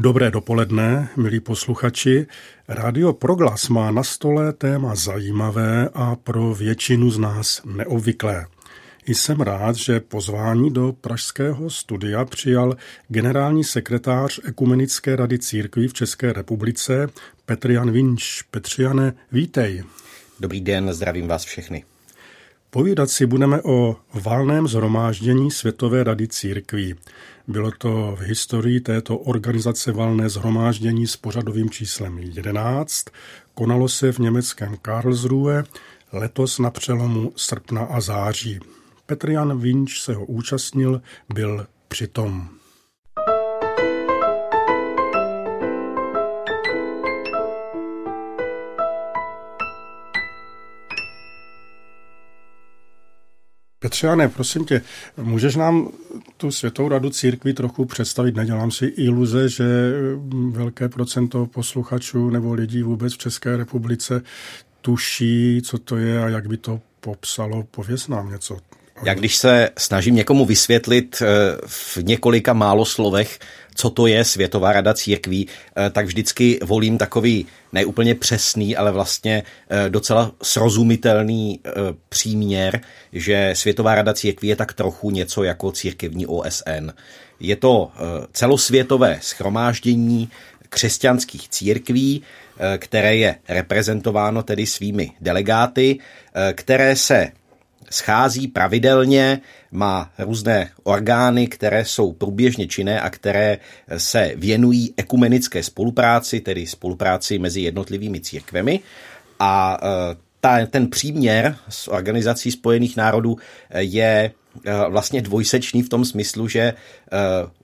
Dobré dopoledne, milí posluchači. Rádio Proglas má na stole téma zajímavé a pro většinu z nás neobvyklé. Jsem rád, že pozvání do pražského studia přijal generální sekretář Ekumenické rady církví v České republice Petr Jan Vinč. Petřiane, vítej. Dobrý den, zdravím vás všechny. Povídat si budeme o valném zhromáždění Světové rady církví. Bylo to v historii této organizace valné zhromáždění s pořadovým číslem 11. Konalo se v německém Karlsruhe letos na přelomu srpna a září. Petr Jan Vinč se ho účastnil, byl přitom. Petře, prosím tě, můžeš nám tu Světovou radu církví trochu představit? Nedělám si iluze, že velké procento posluchačů nebo lidí vůbec v České republice tuší, co to je a jak by to popsalo. Pověz nám něco. Já když se snažím někomu vysvětlit eh, v několika málo slovech, co to je Světová rada církví, eh, tak vždycky volím takový neúplně přesný, ale vlastně eh, docela srozumitelný příměr, že Světová rada církví je tak trochu něco jako církevní OSN. Je to celosvětové schromáždění křesťanských církví, které je reprezentováno tedy svými delegáty, které se schází pravidelně, má různé orgány, které jsou průběžně činné a které se věnují ekumenické spolupráci, tedy spolupráci mezi jednotlivými církvemi. A e, ta, ten příměr s Organizací spojených národů je Eh, vlastně dvojsečný v tom smyslu, že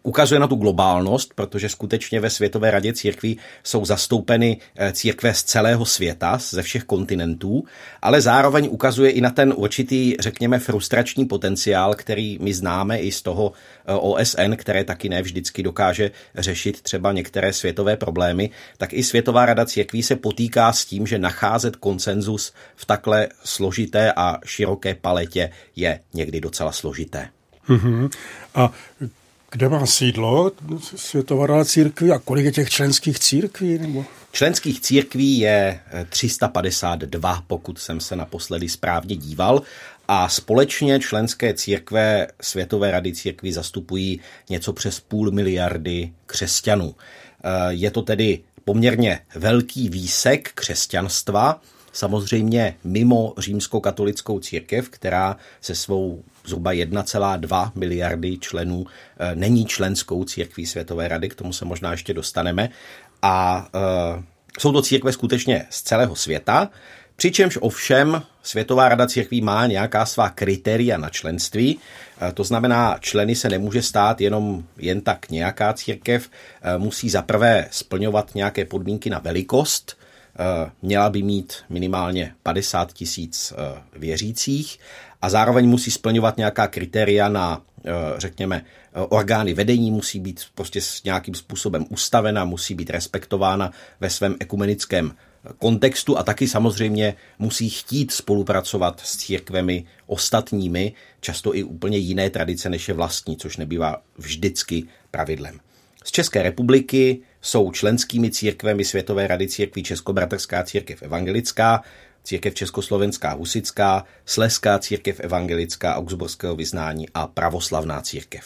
ukazuje na tu globálnost, protože skutečně ve Světové radě církví jsou zastoupeny eh, církve z celého světa, ze všech kontinentů, ale zároveň ukazuje i na ten určitý, řekněme, frustrační potenciál, který my známe i z toho OSN, které taky ne vždycky dokáže řešit třeba některé světové problémy, tak i Světová rada církví se potýká s tím, že nacházet konsenzus v takhle složité a široké paletě je někdy docela složité. Uh-huh. A kde má sídlo Světová rada církví a kolik je těch členských církví? Nebo? Členských církví je 352, pokud jsem se naposledy správně díval. A společně členské církve Světové rady církví zastupují něco přes půl miliardy křesťanů. Eh, je to tedy poměrně velký výsek křesťanstva, samozřejmě mimo římskokatolickou církev, která se svou zhruba 1,2 miliardy členů eh, není členskou církví Světové rady, k tomu se možná ještě dostaneme. A e, jsou to církve skutečně z celého světa, přičemž ovšem Světová rada církví má nějaká svá kritéria na členství, e, to znamená, členy se nemůže stát jenom jen tak nějaká církev, musí zaprvé splňovat nějaké podmínky na velikost, měla by mít minimálně 50 tisíc věřících a zároveň musí splňovat nějaká kritéria na, eh, řekněme, eh, orgány vedení, musí být prostě s nějakým způsobem ustavena, musí být respektována ve svém ekumenickém kontextu a taky samozřejmě musí chtít spolupracovat s církvemi ostatními, často i úplně jiné tradice než je vlastní, což nebývá vždycky pravidlem. Z České republiky jsou členskými církvemi Světové rady církví Českobratrská církev evangelická, církev Československá husická, Sleská církev evangelická augsburského vyznání a pravoslavná církev.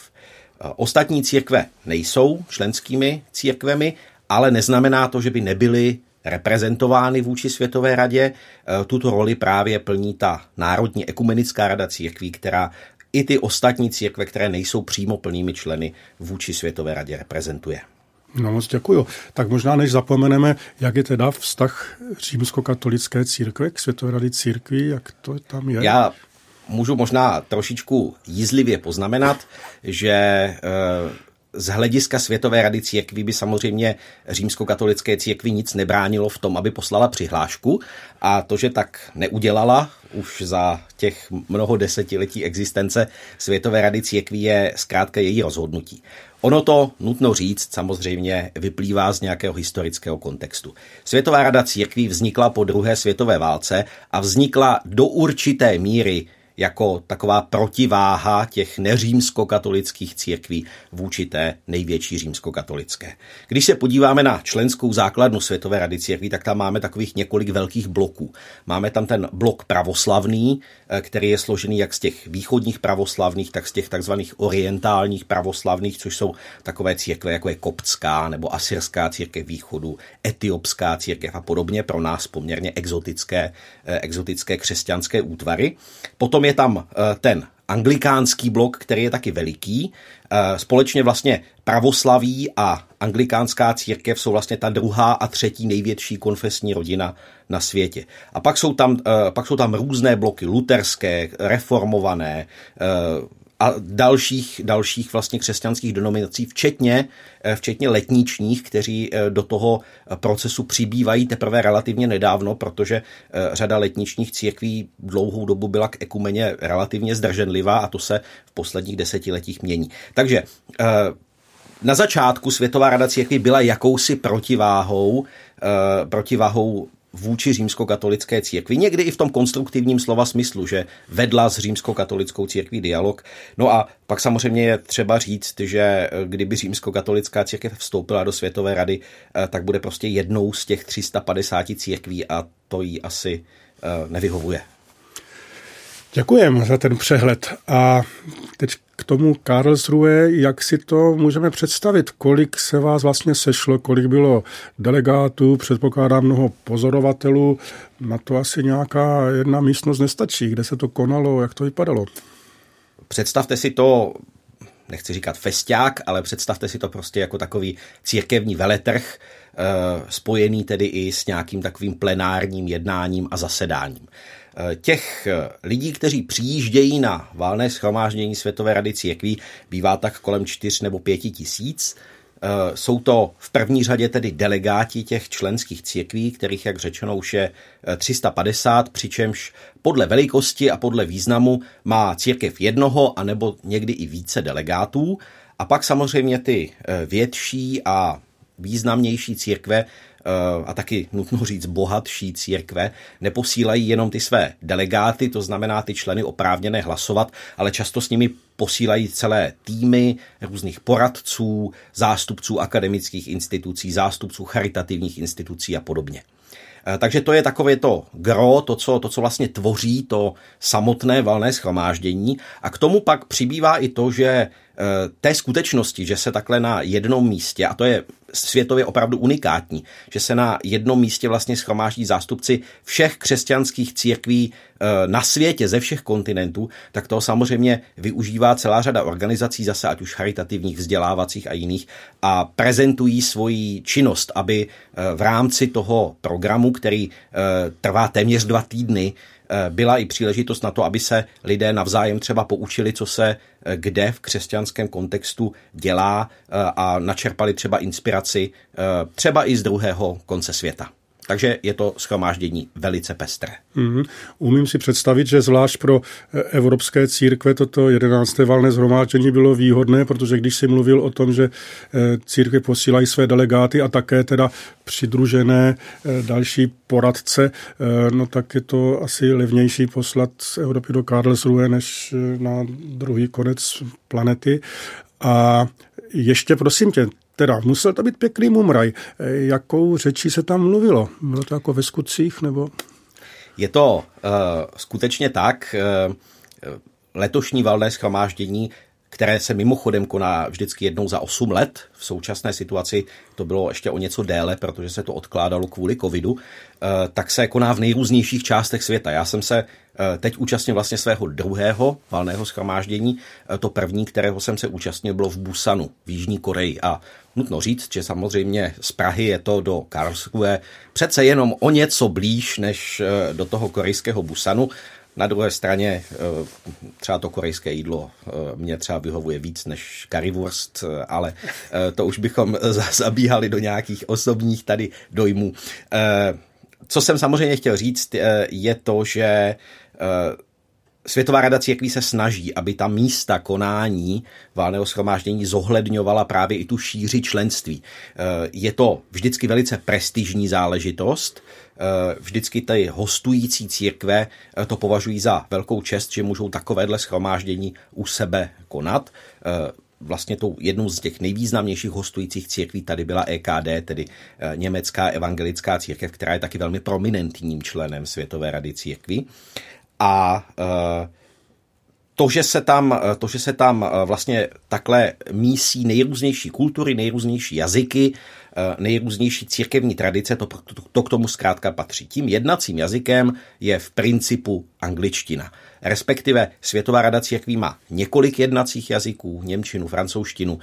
Ostatní církve nejsou členskými církvemi, ale neznamená to, že by nebyly reprezentovány vůči Světové radě. Tuto roli právě plní ta Národní ekumenická rada církví, která i ty ostatní církve, které nejsou přímo plnými členy vůči Světové radě, reprezentuje. No moc děkuju. Tak možná než zapomeneme, jak je teda vztah římskokatolické církve k Světové rady církví, jak to tam je? Já můžu možná trošičku jízlivě poznamenat, že eh, z hlediska Světové rady církví by samozřejmě římskokatolické církvi nic nebránilo v tom, aby poslala přihlášku a to, že tak neudělala už za těch mnoho desetiletí existence Světové rady církví je zkrátka její rozhodnutí. Ono to, nutno říct, samozřejmě vyplývá z nějakého historického kontextu. Světová rada církví vznikla po druhé světové válce a vznikla do určité míry jako taková protiváha těch neřímskokatolických církví vůči té největší římskokatolické. Když se podíváme na členskou základnu Světové rady církví, tak tam máme takových několik velkých bloků. Máme tam ten blok pravoslavný, eh, který je složený jak z těch východních pravoslavných, tak z těch takzvaných orientálních pravoslavných, což jsou takové církve, jako je koptská nebo asyrská církev východu, etiopská církev a podobně, pro nás poměrně exotické, eh, exotické křesťanské útvary. Potom je tam eh, ten anglikánský blok, který je taky veliký. Eh, společně vlastně pravoslaví a anglikánská církev jsou vlastně ta druhá a třetí největší konfesní rodina na světě. A pak jsou tam, pak jsou tam různé bloky luterské, reformované, a dalších, dalších vlastně křesťanských denominací, včetně, eh, včetně letničních, kteří eh, do toho procesu přibývají teprve relativně nedávno, protože eh, řada letničních církví dlouhou dobu byla k ekumeně relativně zdrženlivá a to se v posledních desetiletích mění. Takže na začátku Světová rada církví byla jakousi protiváhou, protiváhou vůči římskokatolické církvi, někdy i v tom konstruktivním slova smyslu, že vedla s římskokatolickou církví dialog. No a pak samozřejmě je třeba říct, že eh, kdyby římskokatolická církev vstoupila do Světové rady, eh, tak bude prostě jednou z těch 350 církví a to jí asi eh, nevyhovuje. Děkujem za ten přehled. A teď k tomu Karlsruhe, jak si to můžeme představit? Kolik se vás vlastně sešlo, kolik bylo delegátů, předpokládám mnoho pozorovatelů, na to asi nějaká jedna místnost nestačí. Kde se to konalo, jak to vypadalo? Představte si to nechci říkat festiák, ale představte si to prostě jako takový církevní veletrh, spojený tedy i s nějakým takovým plenárním jednáním a zasedáním. Eh, těch eh, lidí, kteří přijíždějí na válné schromáždění Světové rady církví, bývá tak kolem 4 nebo 5 tisíc. Eh, jsou to v první řadě tedy delegáti těch členských církví, kterých, jak řečeno, už je 350, přičemž podle velikosti a podle významu má církev jednoho a nebo někdy i více delegátů. A pak samozřejmě ty větší a významnější církve Eh, a taky nutno říct bohatší církve neposílají jenom ty své delegáty, to znamená ty členy oprávněné hlasovat, ale často s nimi posílají celé týmy různých poradců, zástupců akademických institucí, zástupců charitativních institucí a podobně. Eh, takže to je takové to gro, to co, to, co vlastně tvoří to samotné valné schromáždění. A k tomu pak přibývá i to, že té skutečnosti, že se takhle na jednom místě, a to je světově opravdu unikátní, že se na jednom místě vlastně schromáždí zástupci všech křesťanských církví eh, na světě, ze všech kontinentů, tak to samozřejmě využívá celá řada organizací, zase ať už charitativních, vzdělávacích a jiných, a prezentují svoji činnost, aby eh, v rámci toho programu, který trvá téměř dva týdny, Eh, byla i příležitost na to, aby se lidé navzájem třeba poučili, co se eh, kde v křesťanském kontextu dělá eh, a načerpali třeba inspiraci třeba i z druhého konce světa. Takže je to schromáždění velice pestré. Mm, umím si představit, že zvlášť pro eh, evropské církve toto 11. valné zhromáždění bylo výhodné, protože když si mluvil o tom, že eh, církve posílají své delegáty a také teda přidružené eh, další poradce, no tak je to asi levnější poslat z Evropy do Karlsruhe než na druhý konec planety. A ještě prosím tě, Teda musel to být pěkný mumraj. E, jakou řečí se tam mluvilo? Bylo to jako ve skutcích nebo? Je to uh, skutečně tak. Uh, letošní valné schromáždění které se mimochodem koná vždycky jednou za 8 let. V současné situaci to bylo ještě o něco déle, protože se to odkládalo kvůli covidu, tak se koná v nejrůznějších částech světa. Já jsem se teď účastnil vlastně svého druhého valného schromáždění. To první, kterého jsem se účastnil, bylo v Busanu v Jižní Koreji. A Nutno říct, že samozřejmě z Prahy je to do Karlsruhe přece jenom o něco blíž než eh, do toho korejského Busanu. Na druhé straně eh, třeba to korejské jídlo eh, mě třeba vyhovuje víc než currywurst, ale to už bychom zabíhali do nějakých osobních tady dojmů. Co jsem samozřejmě chtěl říct, je to, že Světová rada církví se snaží, aby ta místa konání válného schromáždění zohledňovala právě i tu šíři členství. Je to vždycky velice prestižní záležitost, vždycky ty hostující církve to považují za velkou čest, že můžou takovéhle schromáždění u sebe konat vlastně tou jednou z těch nejvýznamnějších hostujících církví tady byla EKD, tedy eh, Německá evangelická církev, která je taky velmi prominentním členem Světové rady církví. A eh, to, že se tam, eh, to, že se tam vlastně takhle mísí nejrůznější kultury, nejrůznější jazyky, nejrůznější církevní tradice, to, to, to k tomu zkrátka patří. Tím jednacím jazykem je v principu angličtina respektive Světová rada církví má několik jednacích jazyků, němčinu, francouzštinu,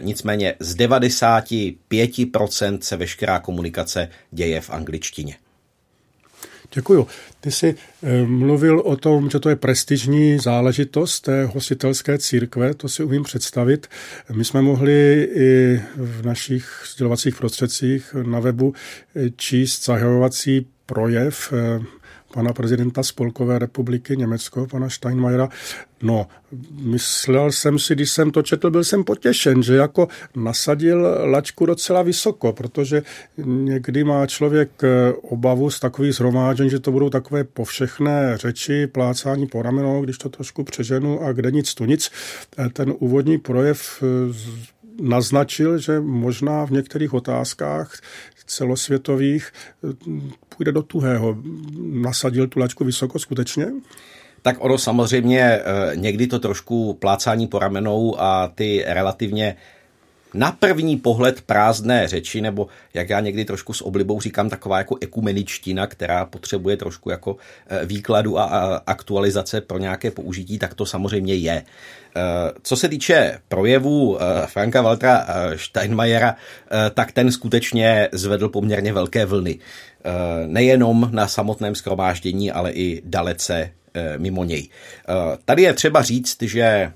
nicméně z 95% se veškerá komunikace děje v angličtině. Děkuju. Ty jsi eh, mluvil o tom, že to je prestižní záležitost té hostitelské církve, to si umím představit. My jsme mohli i v našich sdělovacích prostředcích na webu eh, číst zahajovací projev pana prezidenta Spolkové republiky Německo, pana Steinmeiera. No, myslel jsem si, když jsem to četl, byl jsem potěšen, že jako nasadil lačku docela vysoko, protože někdy má člověk eh, obavu z takových zhromáždění, že to budou takové povšechné řeči, plácání po ramenou, když to trošku přeženu a kde nic tu nic. Eh, ten úvodní projev eh, naznačil, že možná v některých otázkách celosvětových půjde do tuhého. Nasadil tu lačku vysoko skutečně? Tak ono samozřejmě eh, někdy to trošku plácání po ramenou a ty relativně na první pohled prázdné řeči, nebo jak já někdy trošku s oblibou říkám, taková jako ekumeničtina, která potřebuje trošku jako eh, výkladu a aktualizace pro nějaké použití, tak to samozřejmě je. Eh, co se týče projevů eh, Franka Waltera Steinmeiera, tak ten skutečně zvedl poměrně velké vlny. Nejenom na samotném skromáždění, ale i dalece mimo něj. Tady je třeba říct, že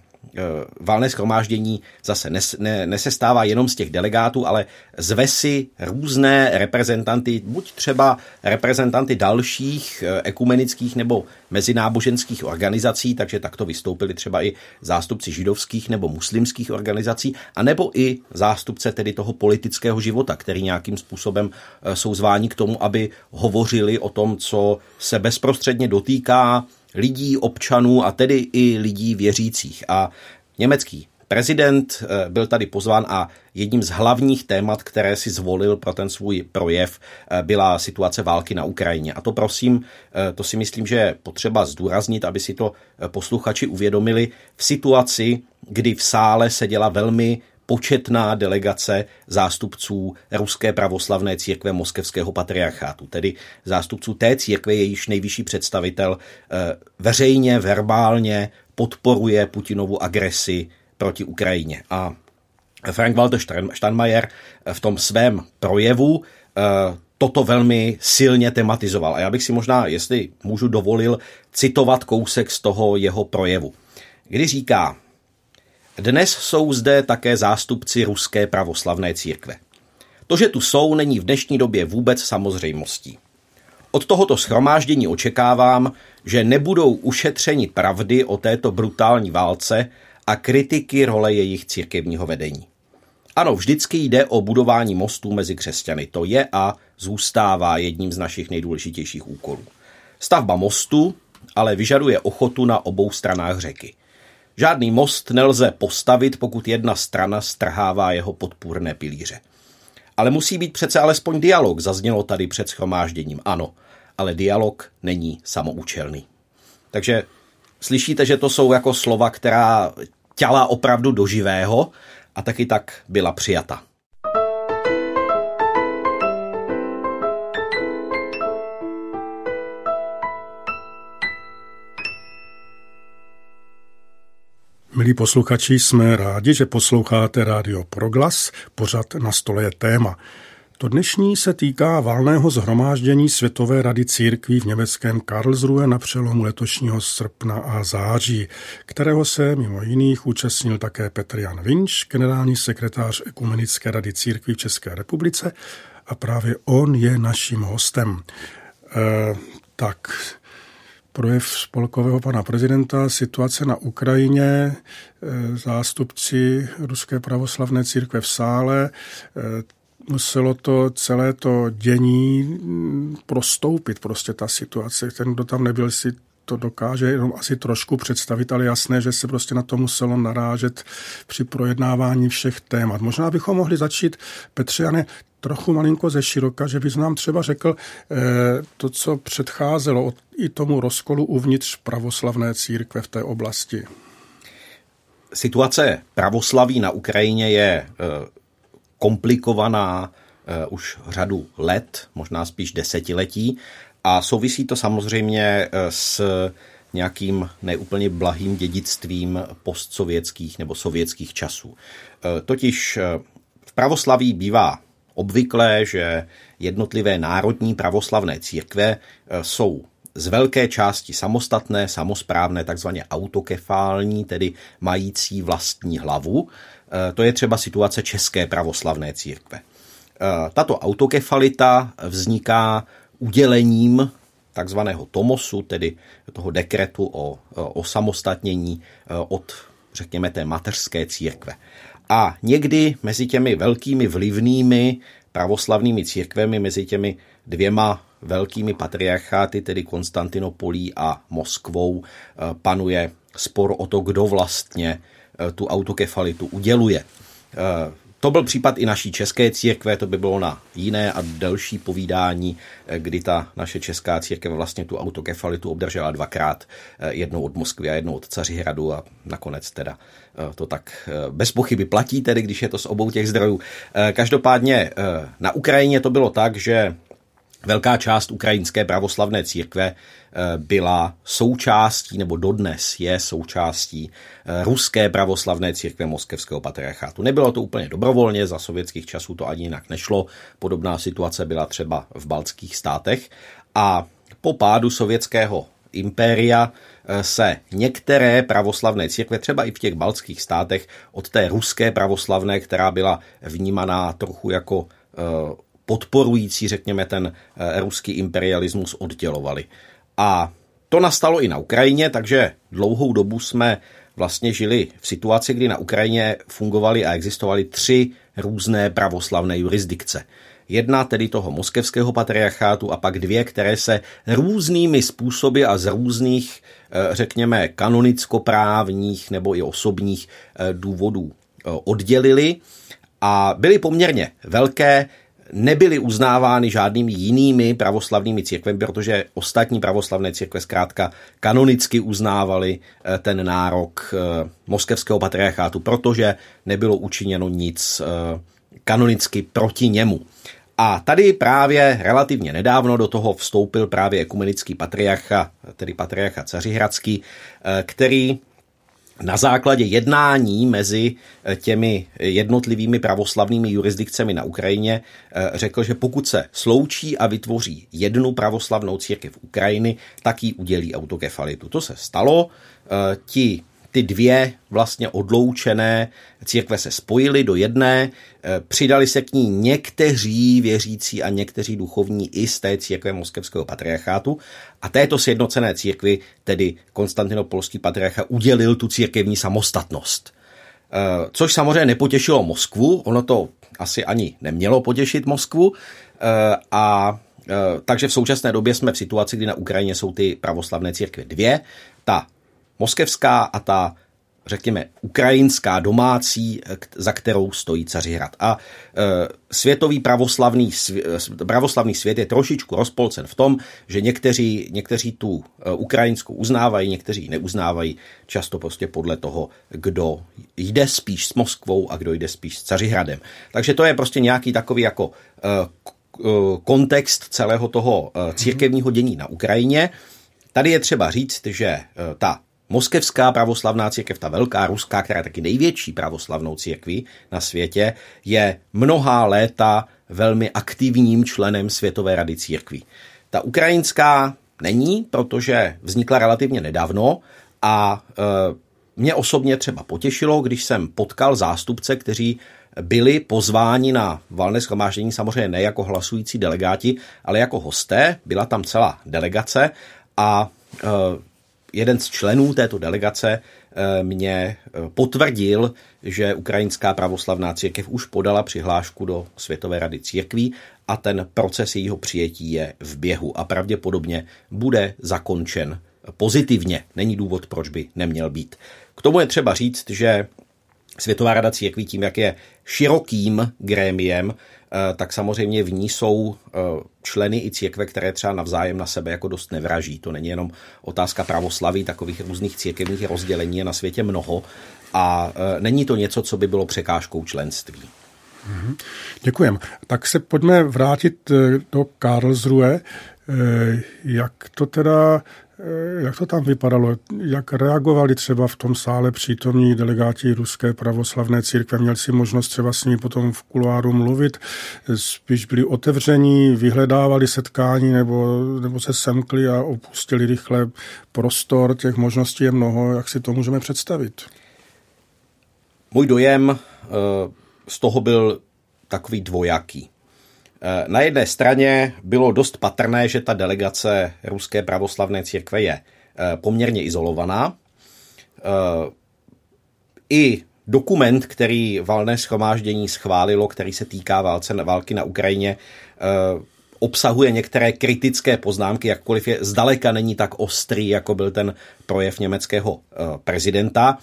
válné schromáždění zase nes, ne, nesestává jenom z těch delegátů, ale zve si různé reprezentanty, buď třeba reprezentanty dalších eh, ekumenických nebo mezináboženských organizací, takže takto vystoupili třeba i zástupci židovských nebo muslimských organizací, anebo i zástupce tedy toho politického života, který nějakým způsobem eh, jsou zváni k tomu, aby hovořili o tom, co se bezprostředně dotýká lidí, občanů a tedy i lidí věřících. A německý prezident eh, byl tady pozván a jedním z hlavních témat, které si zvolil pro ten svůj projev, eh, byla situace války na Ukrajině. A to prosím, eh, to si myslím, že je potřeba zdůraznit, aby si to posluchači uvědomili v situaci, kdy v sále seděla velmi početná delegace zástupců Ruské pravoslavné církve Moskevského patriarchátu, tedy zástupců té církve, jejíž nejvyšší představitel eh, veřejně, verbálně podporuje Putinovu agresi proti Ukrajině. A Frank Walter Steinmeier v tom svém projevu eh, toto velmi silně tematizoval. A já bych si možná, jestli můžu dovolil, citovat kousek z toho jeho projevu. Kdy říká, dnes jsou zde také zástupci ruské pravoslavné církve. To, že tu jsou, není v dnešní době vůbec samozřejmostí. Od tohoto schromáždění očekávám, že nebudou ušetřeni pravdy o této brutální válce a kritiky role jejich církevního vedení. Ano, vždycky jde o budování mostů mezi křesťany. To je a zůstává jedním z našich nejdůležitějších úkolů. Stavba mostu ale vyžaduje ochotu na obou stranách řeky. Žádný most nelze postavit, pokud jedna strana strhává jeho podpůrné pilíře. Ale musí být přece alespoň dialog, zaznělo tady před schromážděním. Ano, ale dialog není samoučelný. Takže slyšíte, že to jsou jako slova, která těla opravdu do živého a taky tak byla přijata. Milí posluchači, jsme rádi, že posloucháte rádio Proglas, pořad na stole je téma. To dnešní se týká válného zhromáždění Světové rady církví v německém Karlsruhe na přelomu letošního srpna a září, kterého se mimo jiných účastnil také Petr Jan Vinč, generální sekretář Ekumenické rady církví v České republice a právě on je naším hostem. E, tak projev spolkového pana prezidenta, situace na Ukrajině, e, zástupci Ruské pravoslavné církve v sále, e, muselo to celé to dění prostoupit, prostě ta situace. Ten, kdo tam nebyl, si to dokáže jenom asi trošku představit, ale jasné, že se prostě na to muselo narážet při projednávání všech témat. Možná bychom mohli začít, Petře, trochu malinko ze široka, že bys nám třeba řekl eh, to, co předcházelo i tomu rozkolu uvnitř pravoslavné církve v té oblasti. Situace pravoslaví na Ukrajině je eh, komplikovaná eh, už řadu let, možná spíš desetiletí a souvisí to samozřejmě s nějakým neúplně blahým dědictvím postsovětských nebo sovětských časů. Totiž v pravoslaví bývá obvyklé, že jednotlivé národní pravoslavné církve e, jsou z velké části samostatné, samozprávné, takzvaně autokefální, tedy mající vlastní hlavu. E, to je třeba situace České pravoslavné církve. E, tato autokefalita vzniká udělením takzvaného tomosu, tedy toho dekretu o osamostatnění od, řekněme, té mateřské církve. A někdy mezi těmi velkými vlivnými pravoslavnými církvemi, mezi těmi dvěma velkými patriarcháty, tedy Konstantinopolí a Moskvou, eh, panuje spor o to, kdo vlastně eh, tu autokefalitu uděluje. To byl případ i naší české církve, to by bylo na jiné a delší povídání, eh, kdy ta naše česká církev vlastně tu autokefalitu obdržela dvakrát, eh, jednou od Moskvy a jednou od Cařihradu a nakonec teda eh, to tak bez pochyby platí, tedy když je to z obou těch zdrojů. Každopádně na Ukrajině to bylo tak, že Velká část ukrajinské pravoslavné církve eh, byla součástí, nebo dodnes je součástí eh, ruské pravoslavné církve moskevského patriarchátu. Nebylo to úplně dobrovolně, za sovětských časů to ani jinak nešlo. Podobná situace byla třeba v baltských státech. A po pádu sovětského impéria eh, se některé pravoslavné církve, třeba i v těch baltských státech, od té ruské pravoslavné, která byla vnímaná trochu jako podporující, řekněme, ten eh, ruský imperialismus oddělovali. A to nastalo i na Ukrajině, takže dlouhou dobu jsme vlastně žili v situaci, kdy na Ukrajině fungovaly a existovaly tři různé pravoslavné jurisdikce. Jedna tedy toho moskevského patriarchátu a pak dvě, které se různými způsoby a z různých, eh, řekněme, kanonicko-právních nebo i osobních eh, důvodů oddělili a byly poměrně velké, nebyly uznávány žádnými jinými pravoslavnými církvemi, protože ostatní pravoslavné církve zkrátka kanonicky uznávaly eh, ten nárok eh, moskevského patriarchátu, protože nebylo učiněno nic eh, kanonicky proti němu. A tady právě relativně nedávno do toho vstoupil právě ekumenický patriarcha, tedy patriarcha Cařihradský, který na základě jednání mezi eh, těmi jednotlivými pravoslavnými jurisdikcemi na Ukrajině eh, řekl, že pokud se sloučí a vytvoří jednu pravoslavnou církev Ukrajiny, tak jí udělí autokefalitu. To se stalo. Eh, ti ty dvě vlastně odloučené církve se spojily do jedné, eh, přidali se k ní někteří věřící a někteří duchovní i z té církve moskevského patriarchátu a této sjednocené církvi, tedy konstantinopolský patriarcha, udělil tu církevní samostatnost. Eh, což samozřejmě nepotěšilo Moskvu, ono to asi ani nemělo potěšit Moskvu eh, a takže v současné době jsme v situaci, kdy na Ukrajině jsou ty pravoslavné církve dvě. Ta moskevská a ta řekněme, ukrajinská domácí, za kterou stojí Cařihrad. A e, světový pravoslavný, e, pravoslavný svět je trošičku rozpolcen v tom, že někteří, někteří tu ukrajinskou uznávají, někteří neuznávají, často prostě podle toho, kdo jde spíš s Moskvou a kdo jde spíš s Cařihradem. Takže to je prostě nějaký takový jako kontext celého toho církevního dění na Ukrajině. Tady je třeba říct, že ta Moskevská pravoslavná církev, ta velká ruská, která je taky největší pravoslavnou církví na světě, je mnohá léta velmi aktivním členem Světové rady církví. Ta ukrajinská není, protože vznikla relativně nedávno a e, mě osobně třeba potěšilo, když jsem potkal zástupce, kteří byli pozváni na valné schromáždění, samozřejmě ne jako hlasující delegáti, ale jako hosté. Byla tam celá delegace a jeden z členů této delegace mě potvrdil, že Ukrajinská pravoslavná církev už podala přihlášku do Světové rady církví a ten proces jejího přijetí je v běhu a pravděpodobně bude zakončen pozitivně. Není důvod, proč by neměl být. K tomu je třeba říct, že Světová rada církví tím, jak je širokým grémiem, eh, tak samozřejmě v ní jsou eh, členy i církve, které třeba navzájem na sebe jako dost nevraží. To není jenom otázka pravoslaví, takových různých církevních rozdělení je na světě mnoho a eh, není to něco, co by bylo překážkou členství. Mhm. Děkujem. Tak se pojďme vrátit do Karlsruhe. Jak to teda Eh, jak to tam vypadalo? Jak reagovali třeba v tom sále přítomní delegáti Ruské pravoslavné církve? Měl si možnost třeba s nimi potom v kuloáru mluvit? Spíš byli otevření, vyhledávali setkání nebo, nebo se semkli a opustili rychle prostor? Těch možností je mnoho. Jak si to můžeme představit? Můj dojem eh, z toho byl takový dvojaký. Eh, na jedné straně bylo dost patrné, že ta delegace Ruské pravoslavné církve je eh, poměrně izolovaná. Eh, I dokument, který valné schromáždění schválilo, který se týká válce, války na Ukrajině, obsahuje některé kritické poznámky, jakkoliv je zdaleka není tak ostrý, jako byl ten projev německého prezidenta.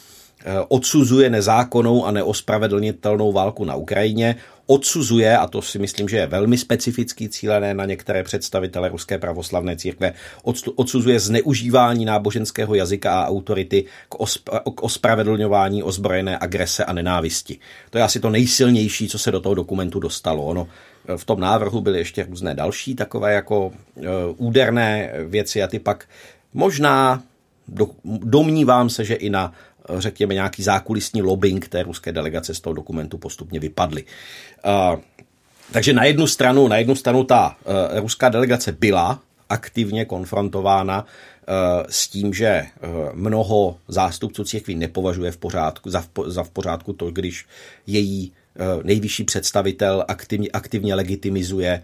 Odsuzuje nezákonnou a neospravedlnitelnou válku na Ukrajině, odsuzuje, a to si myslím, že je velmi specifický cílené na některé představitele Ruské pravoslavné církve, odsuzuje zneužívání náboženského jazyka a autority k, osp- k ospravedlňování ozbrojené agrese a nenávisti. To je asi to nejsilnější, co se do toho dokumentu dostalo. Ono v tom návrhu byly ještě různé další takové jako uh, úderné věci a ty pak možná do, domnívám se, že i na řekněme, nějaký zákulisní lobbying té ruské delegace z toho dokumentu postupně vypadly. Takže na jednu stranu, na jednu stranu ta uh, ruská delegace byla aktivně konfrontována uh, s tím, že uh, mnoho zástupců církví nepovažuje v pořádku, za, v, za v pořádku to, když její nejvyšší představitel aktivně, aktivně legitimizuje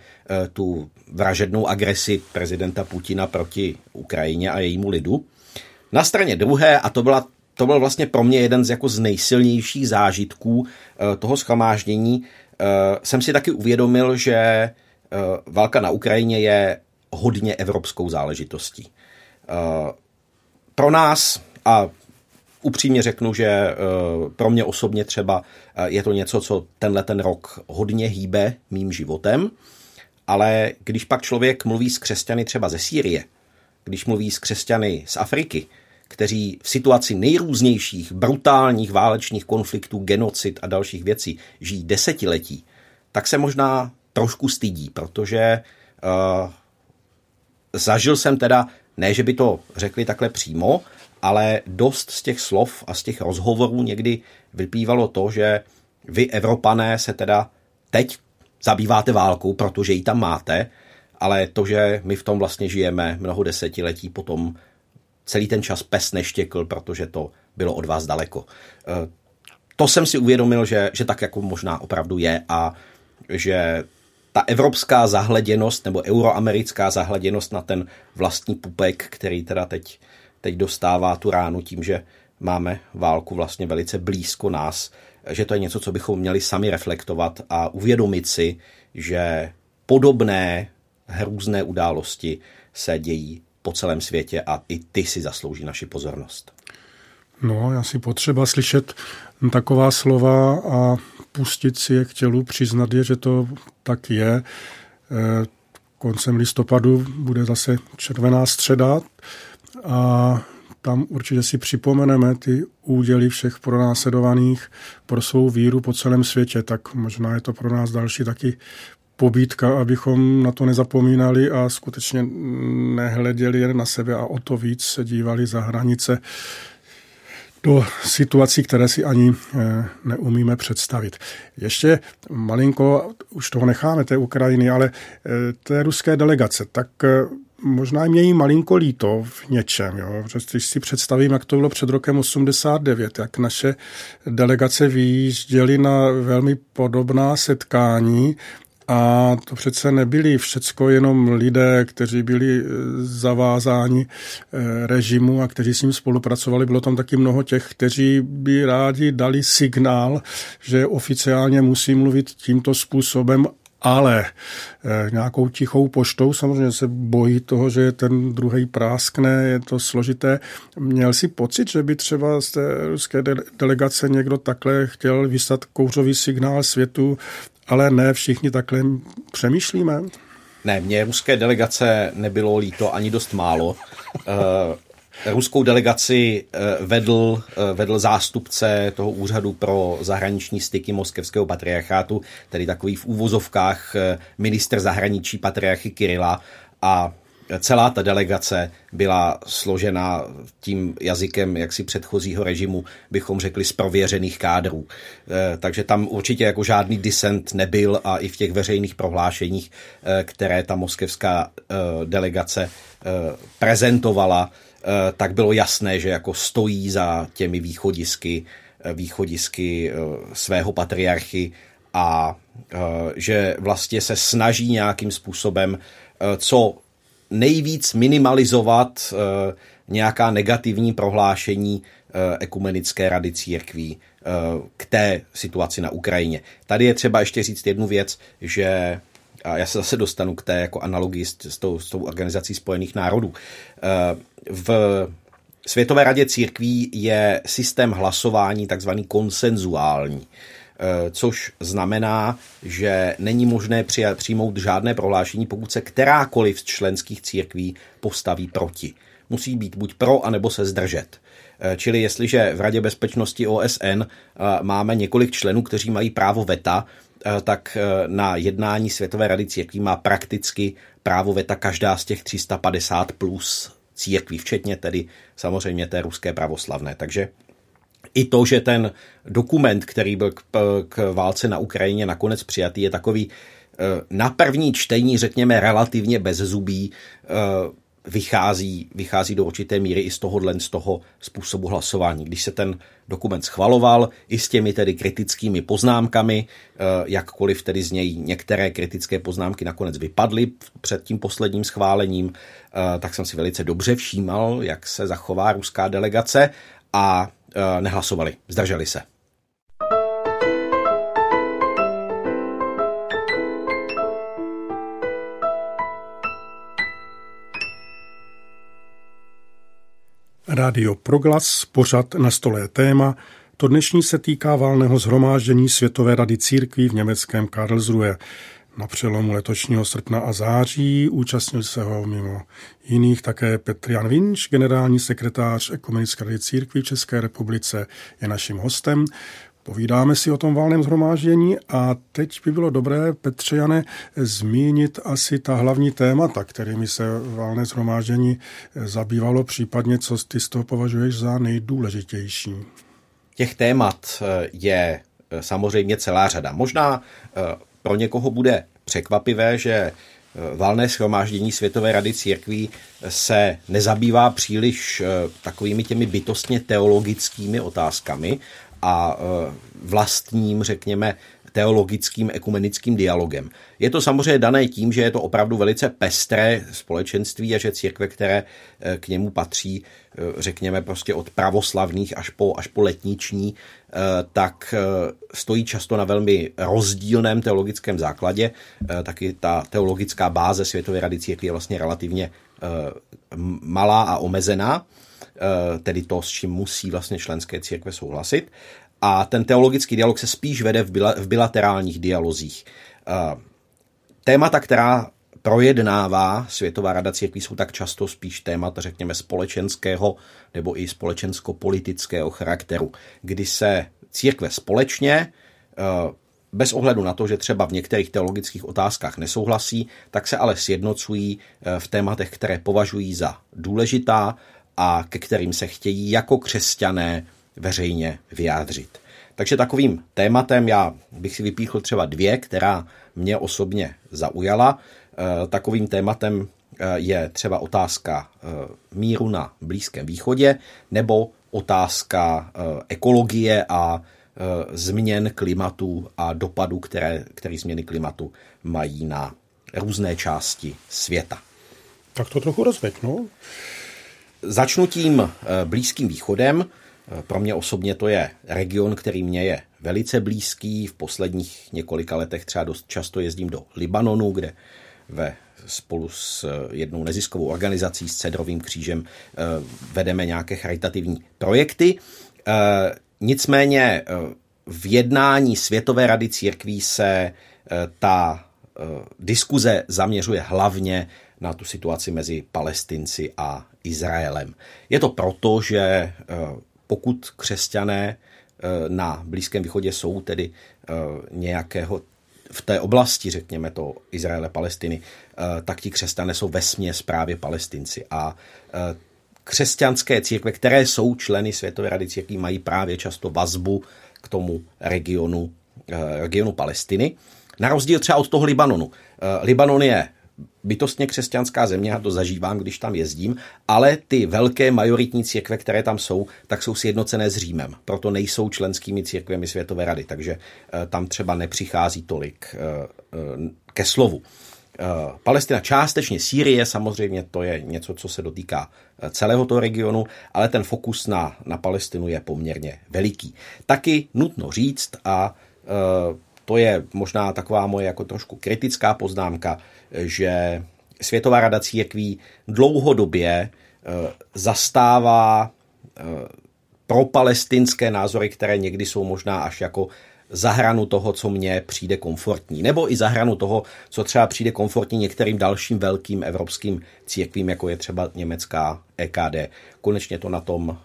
tu vražednou agresi prezidenta Putina proti Ukrajině a jejímu lidu. Na straně druhé, a to byla to byl vlastně pro mě jeden z jako z nejsilnějších zážitků eh, toho schromáždění. Eh, jsem si taky uvědomil, že eh, válka na Ukrajině je hodně evropskou záležitostí. Pro nás, a upřímně řeknu, že pro mě osobně třeba je to něco, co tenhle ten rok hodně hýbe mým životem, ale když pak člověk mluví s křesťany třeba ze Sýrie, když mluví s křesťany z Afriky, kteří v situaci nejrůznějších brutálních válečných konfliktů, genocid a dalších věcí žijí desetiletí, tak se možná trošku stydí, protože uh, zažil jsem teda, ne, že by to řekli takhle přímo, ale dost z těch slov a z těch rozhovorů někdy vyplývalo to, že vy, Evropané, se teda teď zabýváte válkou, protože ji tam máte, ale to, že my v tom vlastně žijeme mnoho desetiletí potom celý ten čas pes neštěkl, protože to bylo od vás daleko. Eh, to jsem si uvědomil, že, že tak jako možná opravdu je a že ta evropská zahleděnost nebo euroamerická zahleděnost na ten vlastní pupek, který teda teď, teď dostává tu ránu tím, že máme válku vlastně velice blízko nás, že to je něco, co bychom měli sami reflektovat a uvědomit si, že podobné hrůzné události se dějí po celém světě a i ty si zaslouží naši pozornost. No, já si potřeba slyšet taková slova a pustit si je k tělu, přiznat je, že to tak je. E, koncem listopadu bude zase červená středa a tam určitě si připomeneme ty úděly všech pronásledovaných pro svou víru po celém světě, tak možná je to pro nás další taky pobídka, abychom na to nezapomínali a skutečně nehleděli jen na sebe a o to víc se dívali za hranice do situací, které si ani eh, neumíme představit. Ještě malinko, už toho necháme, té Ukrajiny, ale eh, té ruské delegace, tak eh, možná mějí malinko líto v něčem. Jo? Když si představím, jak to bylo před rokem 89, jak naše delegace vyjížděly na velmi podobná setkání A to přece nebyli všecko jenom lidé, kteří byli e, zavázáni e, režimu a kteří s ním spolupracovali. Bylo tam taky mnoho těch, kteří by rádi dali signál, že oficiálně musí mluvit tímto způsobem ale eh, nějakou tichou poštou samozřejmě se bojí toho, že ten druhý práskne, je to složité. Měl si pocit, že by třeba z té ruské delegace někdo takhle chtěl vyslat kouřový signál světu, ale ne všichni takhle přemýšlíme? Ne, mě ruské delegace nebylo líto ani dost málo. Eh, Ruskou delegaci eh, vedl, eh, vedl zástupce toho úřadu pro zahraniční styky moskevského patriarchátu, tedy takový v úvozovkách minister zahraničí patriarchy Kirila a celá ta delegace byla složena tím jazykem jaksi předchozího režimu, bychom řekli, z prověřených kádrů. Takže tam určitě jako žádný disent nebyl a i v těch veřejných prohlášeních, které ta moskevská delegace prezentovala, tak bylo jasné, že jako stojí za těmi východisky, východisky svého patriarchy a že vlastně se snaží nějakým způsobem co nejvíc minimalizovat nějaká negativní prohlášení ekumenické rady církví k té situaci na Ukrajině. Tady je třeba ještě říct jednu věc, že a já se zase dostanu k té jako analogii s, s, tou, s tou organizací Spojených národů. Eh, v Světové radě církví je systém hlasování takzvaný konsenzuální, eh, což znamená, že není možné přijmout žádné prohlášení, pokud se kterákoliv z členských církví postaví proti. Musí být buď pro, anebo se zdržet. Eh, čili jestliže v Radě bezpečnosti OSN máme několik členů, kteří mají právo veta, Eh, tak eh, na jednání Světové rady církví má prakticky právo veta každá z těch 350 plus církví, včetně tedy samozřejmě té ruské pravoslavné. Takže i to, že ten dokument, který byl k, k válce na Ukrajině nakonec přijatý, je takový eh, na první čtení, řekněme, relativně bezzubý, vychází, vychází do určité míry i z tohohle, z toho způsobu hlasování. Když se ten dokument schvaloval i s těmi tedy kritickými poznámkami, eh, jakkoliv tedy z něj některé kritické poznámky nakonec vypadly před tím posledním schválením, tak jsem si velice dobře všímal, jak se zachová ruská delegace a nehlasovali, zdrželi se. Rádio Proglas, pořad na stole téma. To dnešní se týká válného zhromáždění Světové rady církví v německém Karlsruhe. Na přelomu letošního srpna a září účastnil se ho mimo jiných také Petr Jan Vinč, generální sekretář Ekumenické rady církví v České republice, je naším hostem. Povídáme si o tom válném zhromáždění a teď by bylo dobré, Petře Jane, zmínit asi ta hlavní témata, kterými se válné zhromáždění zabývalo, případně co ty z toho považuješ za nejdůležitější. Těch témat eh, je eh, samozřejmě celá řada. Možná eh, pro někoho bude překvapivé, že Valné schromáždění Světové rady církví se nezabývá příliš takovými těmi bytostně teologickými otázkami, a e, vlastním, řekněme, teologickým ekumenickým dialogem. Je to samozřejmě dané tím, že je to opravdu velice pestré společenství a že církve, které e, k němu patří, e, řekněme prostě od pravoslavných až po, až po letniční, tak stojí často na velmi rozdílném teologickém základě. Taky ta teologická báze Světové rady církví je vlastně relativně malá a omezená. Eh, tedy to, s čím musí vlastně členské církve souhlasit. A ten teologický dialog se spíš vede v bilaterálních dialozích. Eh, témata, která projednává Světová rada církví, jsou tak často spíš témata, řekněme, společenského nebo i společensko-politického charakteru, kdy se církve společně eh, bez ohledu na to, že třeba v některých teologických otázkách nesouhlasí, tak se ale sjednocují v tématech, které považují za důležitá a ke kterým se chtějí jako křesťané veřejně vyjádřit. Takže takovým tématem já bych si vypíchl třeba dvě, která mě osobně zaujala. E, takovým tématem e, je třeba otázka e, míru na Blízkém východě nebo otázka ekologie a změn klimatu a dopadů, které, které změny klimatu mají na různé části světa. Tak to trochu rozveď, no. Začnu tím Blízkým východem. Pro mě osobně to je region, který mě je velice blízký. V posledních několika letech třeba dost často jezdím do Libanonu, kde ve spolu s jednou neziskovou organizací, s Cedrovým křížem, vedeme nějaké charitativní projekty. Nicméně v jednání Světové rady církví se ta diskuze zaměřuje hlavně na tu situaci mezi Palestinci a Izraelem. Je to proto, že pokud křesťané eh, na Blízkém východě jsou tedy eh, nějakého v té oblasti, řekněme to, Izraele, Palestiny, eh, tak ti křesťané jsou ve směs právě palestinci. A křesťanské církve, které jsou členy Světové rady církví, mají právě často vazbu k tomu regionu, regionu Palestiny. Na rozdíl třeba od toho Libanonu. Libanon je bytostně křesťanská země, a to zažívám, když tam jezdím, ale ty velké majoritní církve, které tam jsou, tak jsou sjednocené s Římem. Proto nejsou členskými církvemi Světové rady, takže eh, tam třeba nepřichází tolik eh, eh, ke slovu. Palestina, částečně Sýrie, samozřejmě to je něco, co se dotýká celého toho regionu, ale ten fokus na, na Palestinu je poměrně veliký. Taky nutno říct, a to je možná taková moje jako trošku kritická poznámka, že Světová rada církví dlouhodobě eh, zastává eh, pro palestinské názory, které někdy jsou možná až jako zahranu toho, co mně přijde komfortní. Nebo i zahranu toho, co třeba přijde komfortní některým dalším velkým evropským církvím, jako je třeba německá EKD. Konečně to na tom uh,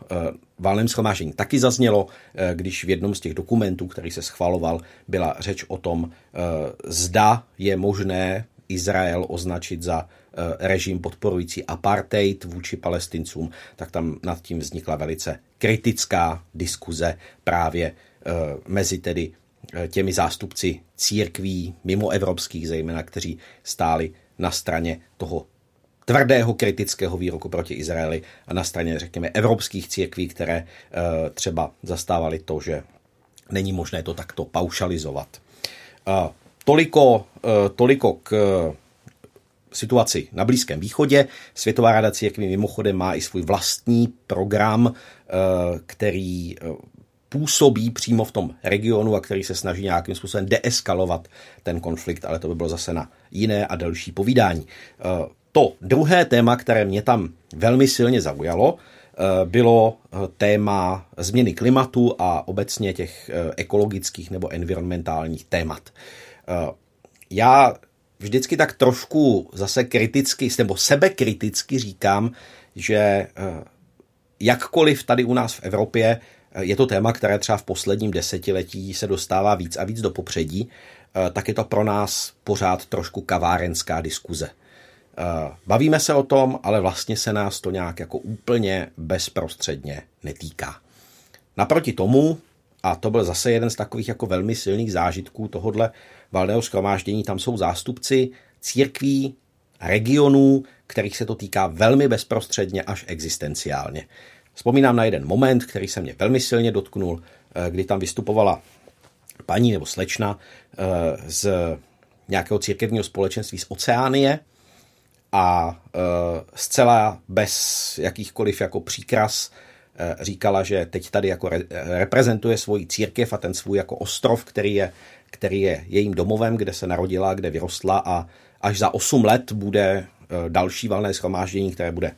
válném schromáždění taky zaznělo, uh, když v jednom z těch dokumentů, který se schvaloval, byla řeč o tom, uh, zda je možné Izrael označit za režim podporující apartheid vůči palestincům, tak tam nad tím vznikla velice kritická diskuze právě mezi tedy těmi zástupci církví mimoevropských zejména, kteří stáli na straně toho tvrdého kritického výroku proti Izraeli a na straně, řekněme, evropských církví, které eh, třeba zastávali to, že není možné to takto paušalizovat. Toliko, eh, toliko k situaci na Blízkém východě. Světová rada církví mimochodem má i svůj vlastní program, eh, který působí přímo v tom regionu a který se snaží nějakým způsobem deeskalovat ten konflikt, ale to by bylo zase na jiné a další povídání. To druhé téma, které mě tam velmi silně zaujalo, eh, bylo eh, téma změny klimatu a obecně těch eh, ekologických nebo environmentálních témat. Já vždycky tak trošku zase kriticky nebo sebekriticky říkám, že jakkoliv tady u nás v Evropě je to téma, které třeba v posledním desetiletí se dostává víc a víc do popředí, tak je to pro nás pořád trošku kavárenská diskuze. Eh, bavíme se o tom, ale vlastně se nás to nějak jako úplně bezprostředně netýká. Naproti tomu, a to byl zase jeden z takových jako velmi silných zážitků tohodle valného schromáždění, tam jsou zástupci církví, regionů, kterých se to týká velmi bezprostředně až existenciálně. Vzpomínám na jeden moment, který se mě velmi silně dotknul, eh, kdy tam vystupovala paní nebo slečna eh, z nějakého církevního společenství z Oceánie, a e, zcela bez jakýchkoliv jako příkras říkala, že teď tady jako re, reprezentuje svoji církev a ten svůj jako ostrov, který je, který je jejím domovem, kde se narodila, kde vyrostla a až za 8 let bude další valné schromáždění, které bude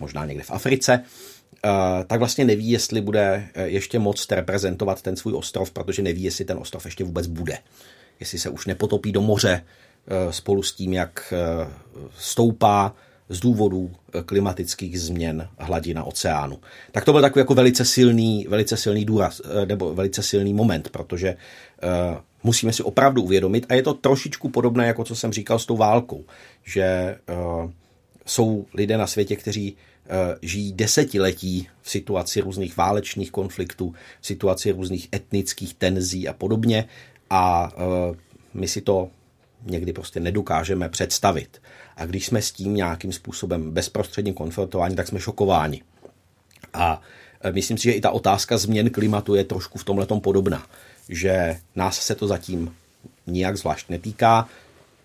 možná někde v Africe, tak vlastně neví, jestli bude ještě moc reprezentovat ten svůj ostrov, protože neví, jestli ten ostrov ještě vůbec bude. Jestli se už nepotopí do moře, Eh, spolu s tím, jak eh, stoupá z důvodu eh, klimatických změn hladina oceánu. Tak to byl takový jako velice silný, velice silný důraz, nebo velice silný moment, protože musíme si opravdu uvědomit, a je to trošičku podobné, jako co jsem říkal s tou válkou, že jsou lidé na světě, kteří žijí desetiletí v situaci různých válečných konfliktů, v situaci různých etnických tenzí a podobně a my si to někdy prostě nedokážeme představit. A když jsme s tím nějakým způsobem bezprostředně konfrontováni, tak jsme šokováni. A myslím si, že i ta otázka změn klimatu je trošku v tomhle podobná, že nás se to zatím nijak zvlášť netýká.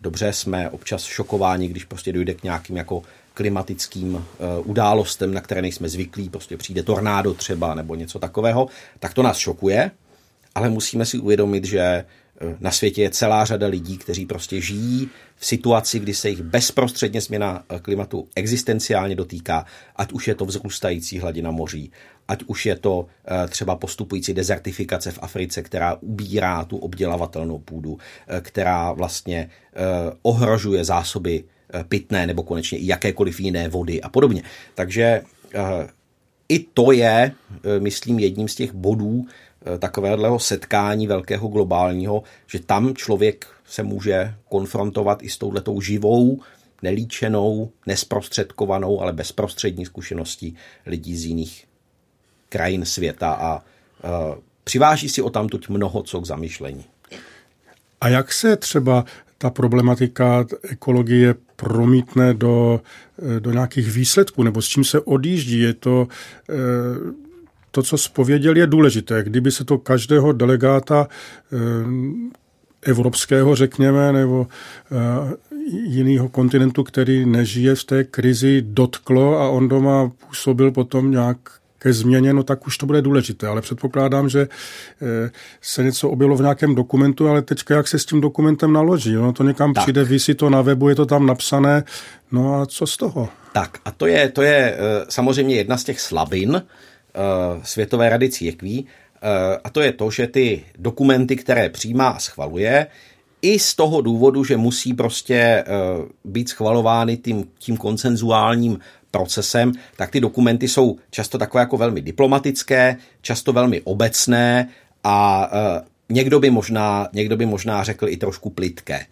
Dobře, jsme občas šokováni, když prostě dojde k nějakým jako klimatickým uh, událostem, na které nejsme zvyklí, prostě přijde tornádo třeba nebo něco takového, tak to nás šokuje, ale musíme si uvědomit, že na světě je celá řada lidí, kteří prostě žijí v situaci, kdy se jich bezprostředně změna klimatu existenciálně dotýká, ať už je to vzrůstající hladina moří, ať už je to eh, třeba postupující dezertifikace v Africe, která ubírá tu obdělavatelnou půdu, eh, která vlastně eh, ohrožuje zásoby pitné nebo konečně i jakékoliv jiné vody a podobně. Takže i to je, myslím, jedním z těch bodů, Eh, takového setkání velkého globálního, že tam člověk se může konfrontovat i s touhletou živou, nelíčenou, nesprostředkovanou, ale bezprostřední zkušeností lidí z jiných krajin světa a přiváží si o tamtuť mnoho co k zamyšlení. A jak se třeba ta problematika ekologie promítne do, eh, do nějakých výsledků, nebo s čím se odjíždí? Je to to, co spověděl, je důležité. Kdyby se to každého delegáta eh, evropského, řekněme, nebo eh, jiného kontinentu, který nežije v té krizi, dotklo a on doma působil potom nějak ke změně, no tak už to bude důležité. Ale předpokládám, že eh, se něco objevilo v nějakém dokumentu, ale teďka jak se s tím dokumentem naloží? No to někam tak. přijde, vysí to na webu, je to tam napsané, no a co z toho? Tak a to je, to je samozřejmě jedna z těch slabin, Eh, Světové rady církví, eh, a to je to, že ty dokumenty, které přijímá a schvaluje, i z toho důvodu, že musí prostě eh, být schvalovány tím, tím koncenzuálním procesem, tak ty dokumenty jsou často takové jako velmi diplomatické, často velmi obecné a někdo by možná, někdo by možná řekl i trošku plitké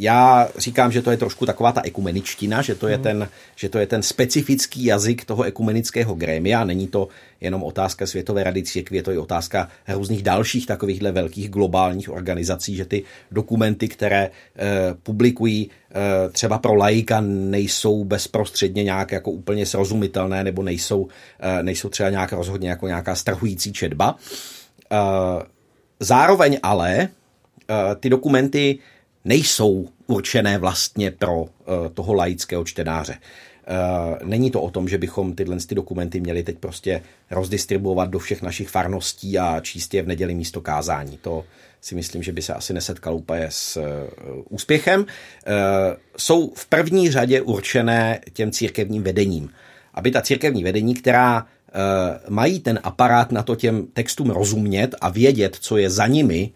já říkám, že to je trošku taková ta ekumeničtina, že to je, hmm. ten, že to je ten specifický jazyk toho ekumenického grémia. Není to jenom otázka Světové rady církví, je to i otázka různých dalších takovýchhle velkých globálních organizací, že ty dokumenty, které e, publikují e, třeba pro laika, nejsou bezprostředně nějak jako úplně srozumitelné nebo nejsou, e, nejsou třeba nějak rozhodně jako nějaká strhující četba. E, zároveň ale ty dokumenty nejsou určené vlastně pro eh, toho laického čtenáře. Eh, není to o tom, že bychom tyhle ty dokumenty měli teď prostě rozdistribuovat do všech našich farností a číst je v neděli místo kázání. To si myslím, že by se asi nesetkal úplně s eh, úspěchem. Jsou v první řadě určené těm církevním vedením. Aby ta církevní vedení, která mají ten aparát na to těm textům rozumět a vědět, co je za nimi,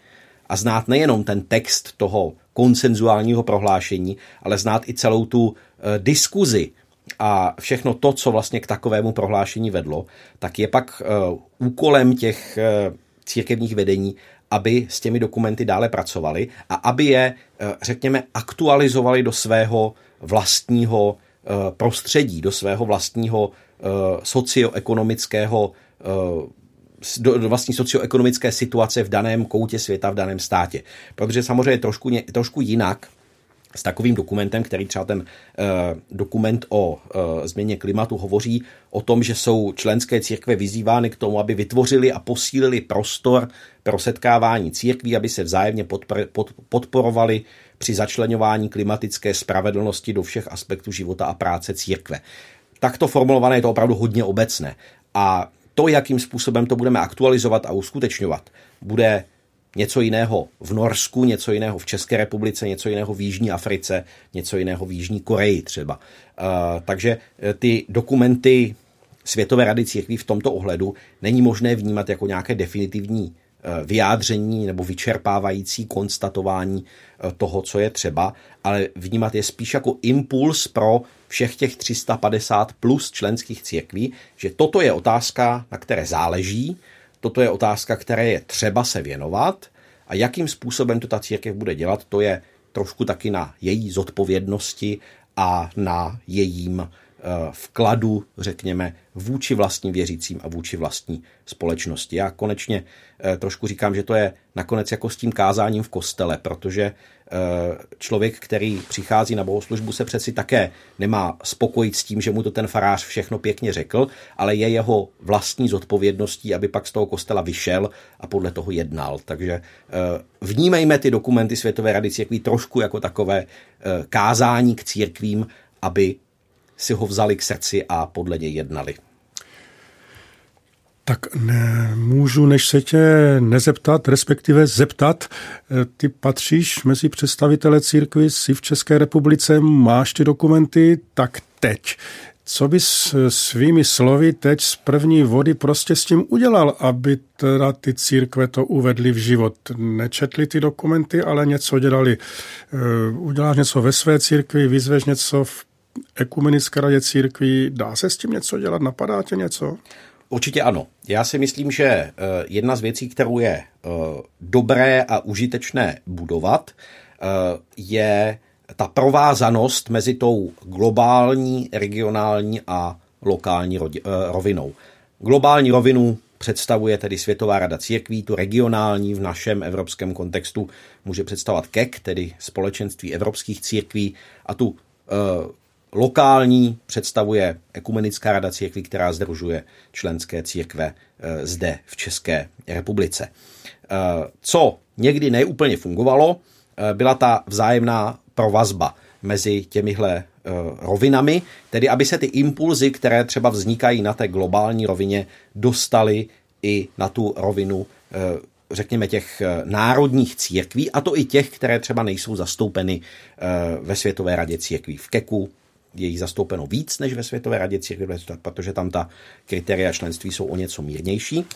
a znát nejenom ten text toho konsenzuálního prohlášení, ale znát i celou tu e, diskuzi a všechno to, co vlastně k takovému prohlášení vedlo, tak je pak e, úkolem těch e, církevních vedení, aby s těmi dokumenty dále pracovali a aby je, řekněme, aktualizovali do svého vlastního prostředí, do svého vlastního socioekonomického do, do vlastní socioekonomické situace v daném koutě světa, v daném státě. Protože samozřejmě trošku, trošku jinak s takovým dokumentem, který třeba ten uh, dokument o uh, změně klimatu hovoří o tom, že jsou členské církve vyzývány k tomu, aby vytvořili a posílili prostor pro setkávání církví, aby se vzájemně podpor, pod, podporovali při začlenování klimatické spravedlnosti do všech aspektů života a práce církve. Takto formulované je to opravdu hodně obecné. A to, jakým způsobem to budeme aktualizovat a uskutečňovat, bude něco jiného v Norsku, něco jiného v České republice, něco jiného v Jižní Africe, něco jiného v Jižní Koreji třeba. Uh, takže eh, ty dokumenty Světové rady církví v tomto ohledu není možné vnímat jako nějaké definitivní Eh, vyjádření nebo vyčerpávající konstatování eh, toho, co je třeba, ale vnímat je spíš jako impuls pro všech těch 350 plus členských církví, že toto je otázka, na které záleží, toto je otázka, které je třeba se věnovat a jakým způsobem to ta církev bude dělat, to je trošku taky na její zodpovědnosti a na jejím, eh, vkladu, řekněme, vůči vlastním věřícím a vůči vlastní společnosti. Já konečně eh, trošku říkám, že to je nakonec jako s tím kázáním v kostele, protože eh, člověk, který přichází na bohoslužbu, se přeci také nemá spokojit s tím, že mu to ten farář všechno pěkně řekl, ale je jeho vlastní zodpovědností, aby pak z toho kostela vyšel a podle toho jednal. Takže eh, vnímejme ty dokumenty Světové rady církví trošku jako takové kázání k církvím, aby si ho vzali k srdci a podle něj jednali. Tak ne, můžu, než se tě nezeptat, respektive zeptat, eh, ty patříš mezi představitele církvy, jsi v České republice, máš ty dokumenty, tak teď. Co bys svými slovy teď z první vody prostě s tím udělal, aby teda ty církve to uvedly v život? Nečetli ty dokumenty, ale něco dělali. Eh, uděláš něco ve své církvi, vyzveš něco v ekumenické radě církví, dá se s tím něco dělat, napadá tě něco? Určitě ano. Já si myslím, že eh, jedna z věcí, kterou je eh, dobré a užitečné budovat, eh, je ta provázanost mezi tou globální, regionální a lokální rovinou. Globální rovinu představuje tedy Světová rada církví, tu regionální v našem evropském kontextu může představovat KEK, tedy Společenství evropských církví, a tu lokální představuje Ekumenická rada církví, která združuje členské církve eh, zde v České republice. Eh, co někdy neúplně fungovalo, eh, byla ta vzájemná provazba mezi těmihle rovinami, tedy aby se ty impulzy, které třeba vznikají na té globální rovině, dostaly i na tu rovinu řekněme, těch národních církví, a to i těch, které třeba nejsou zastoupeny ve Světové radě církví v KEKu, je jí zastoupeno víc než ve Světové radě církví, protože tam ta kritéria členství jsou o něco mírnější.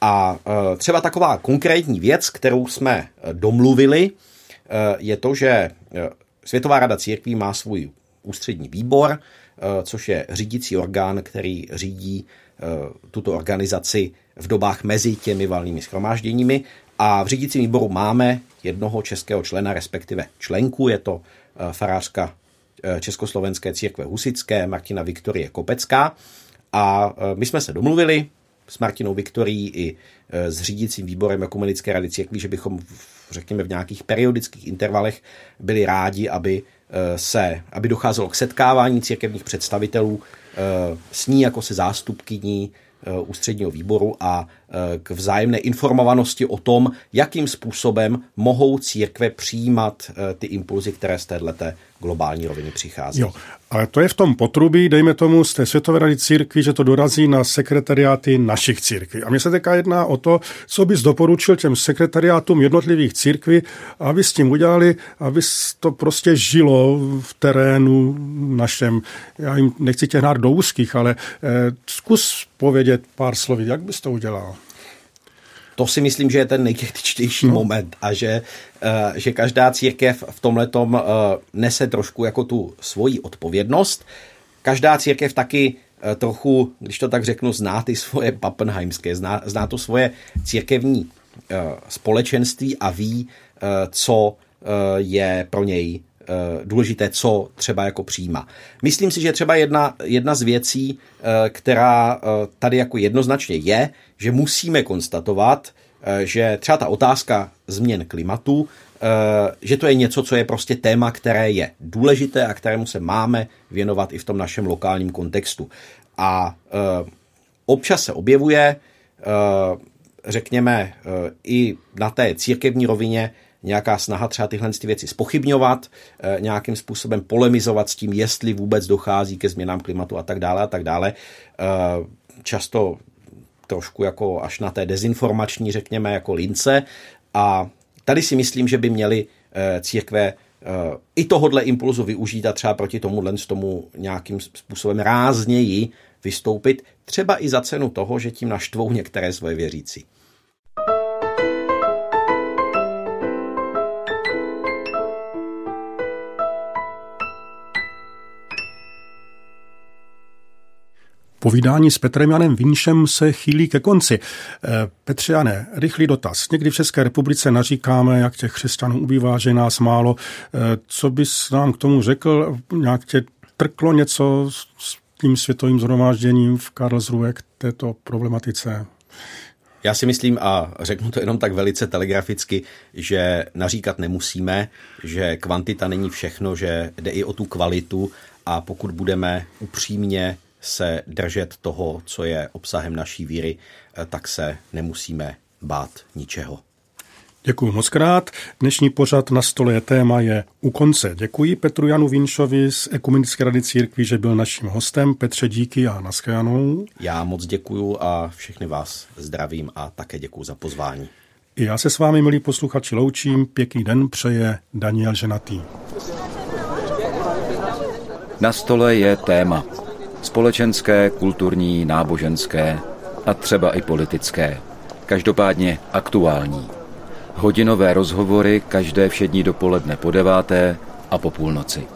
A e, třeba taková konkrétní věc, kterou jsme e, domluvili, e, je to, že Světová rada církví má svůj ústřední výbor, což je řídící orgán, který řídí tuto organizaci v dobách mezi těmi valnými schromážděními. A v řídícím výboru máme jednoho českého člena, respektive členku, je to farářka Československé církve husické Martina Viktorie Kopecká. A eh, my jsme se domluvili s Martinou Viktorií i eh, s řídícím výborem Ekumenické rady církví, že bychom, řekněme, v nějakých periodických intervalech byli rádi, aby se, aby docházelo k setkávání církevních představitelů s ní jako se zástupkyní ústředního výboru a k vzájemné informovanosti o tom, jakým způsobem mohou církve přijímat ty impulzy, které z této globální roviny přichází. Jo, ale to je v tom potrubí, dejme tomu z té Světové rady církví, že to dorazí na sekretariáty našich církví. A mě se teďka jedná o to, co bys doporučil těm sekretariátům jednotlivých církví, aby s tím udělali, aby to prostě žilo v terénu našem. Já jim nechci tě hnát do úzkých, ale eh, zkus povědět pár slovy, jak bys to udělal? To si myslím, že je ten nejkritičtější no. moment a že, uh, že každá církev v tomhle uh, nese trošku jako tu svoji odpovědnost. Každá církev taky uh, trochu, když to tak řeknu, zná ty svoje papenheimské, zná, zná to svoje církevní společenství a ví, co je pro něj důležité, co třeba jako přijíma. Myslím si, že třeba jedna, jedna z věcí, která tady jako jednoznačně je, že musíme konstatovat, eh, že třeba ta otázka změn klimatu, eh, že to je něco, co je prostě téma, které je důležité a kterému se máme věnovat i v tom našem lokálním kontextu. A eh, občas se objevuje, řekněme, i na té církevní rovině nějaká snaha třeba tyhle ty věci spochybňovat, nějakým způsobem polemizovat s tím, jestli vůbec dochází ke změnám klimatu a tak dále a tak dále. Často trošku jako až na té dezinformační, řekněme, jako lince. A tady si myslím, že by měli eh, církve eh, i tohodle impulzu využít a třeba proti tomu tomu nějakým způsobem rázněji vystoupit, třeba i za cenu toho, že tím naštvou některé svoje věřící. Povídání s Petrem Janem Vinšem se chýlí ke konci. Eh, Petře Jane, rychlý dotaz. Někdy v České republice naříkáme, jak těch křesťanů ubývá, že nás málo. Eh, co bys nám k tomu řekl? Nějak tě trklo něco z tím světovým zhromážděním v Karlsruhe k této problematice? Já si myslím, a řeknu to jenom tak velice telegraficky, že naříkat nemusíme, že kvantita není všechno, že jde i o tu kvalitu a pokud budeme upřímně se držet toho, co je obsahem naší víry, tak se nemusíme bát ničeho. Děkuji moc krát. Dnešní pořad na stole je téma je u konce. Děkuji Petru Janu Vinšovi z Ekumenické rady církví, že byl naším hostem. Petře, díky a naschledanou. Já moc děkuji a všechny vás zdravím a také děkuji za pozvání. I já se s vámi, milí posluchači, loučím. Pěkný den přeje Daniel Ženatý. Na stole je téma. Společenské, kulturní, náboženské a třeba i politické. Každopádně aktuální. Hodinové rozhovory každé všední dopoledne po deváté a po půlnoci.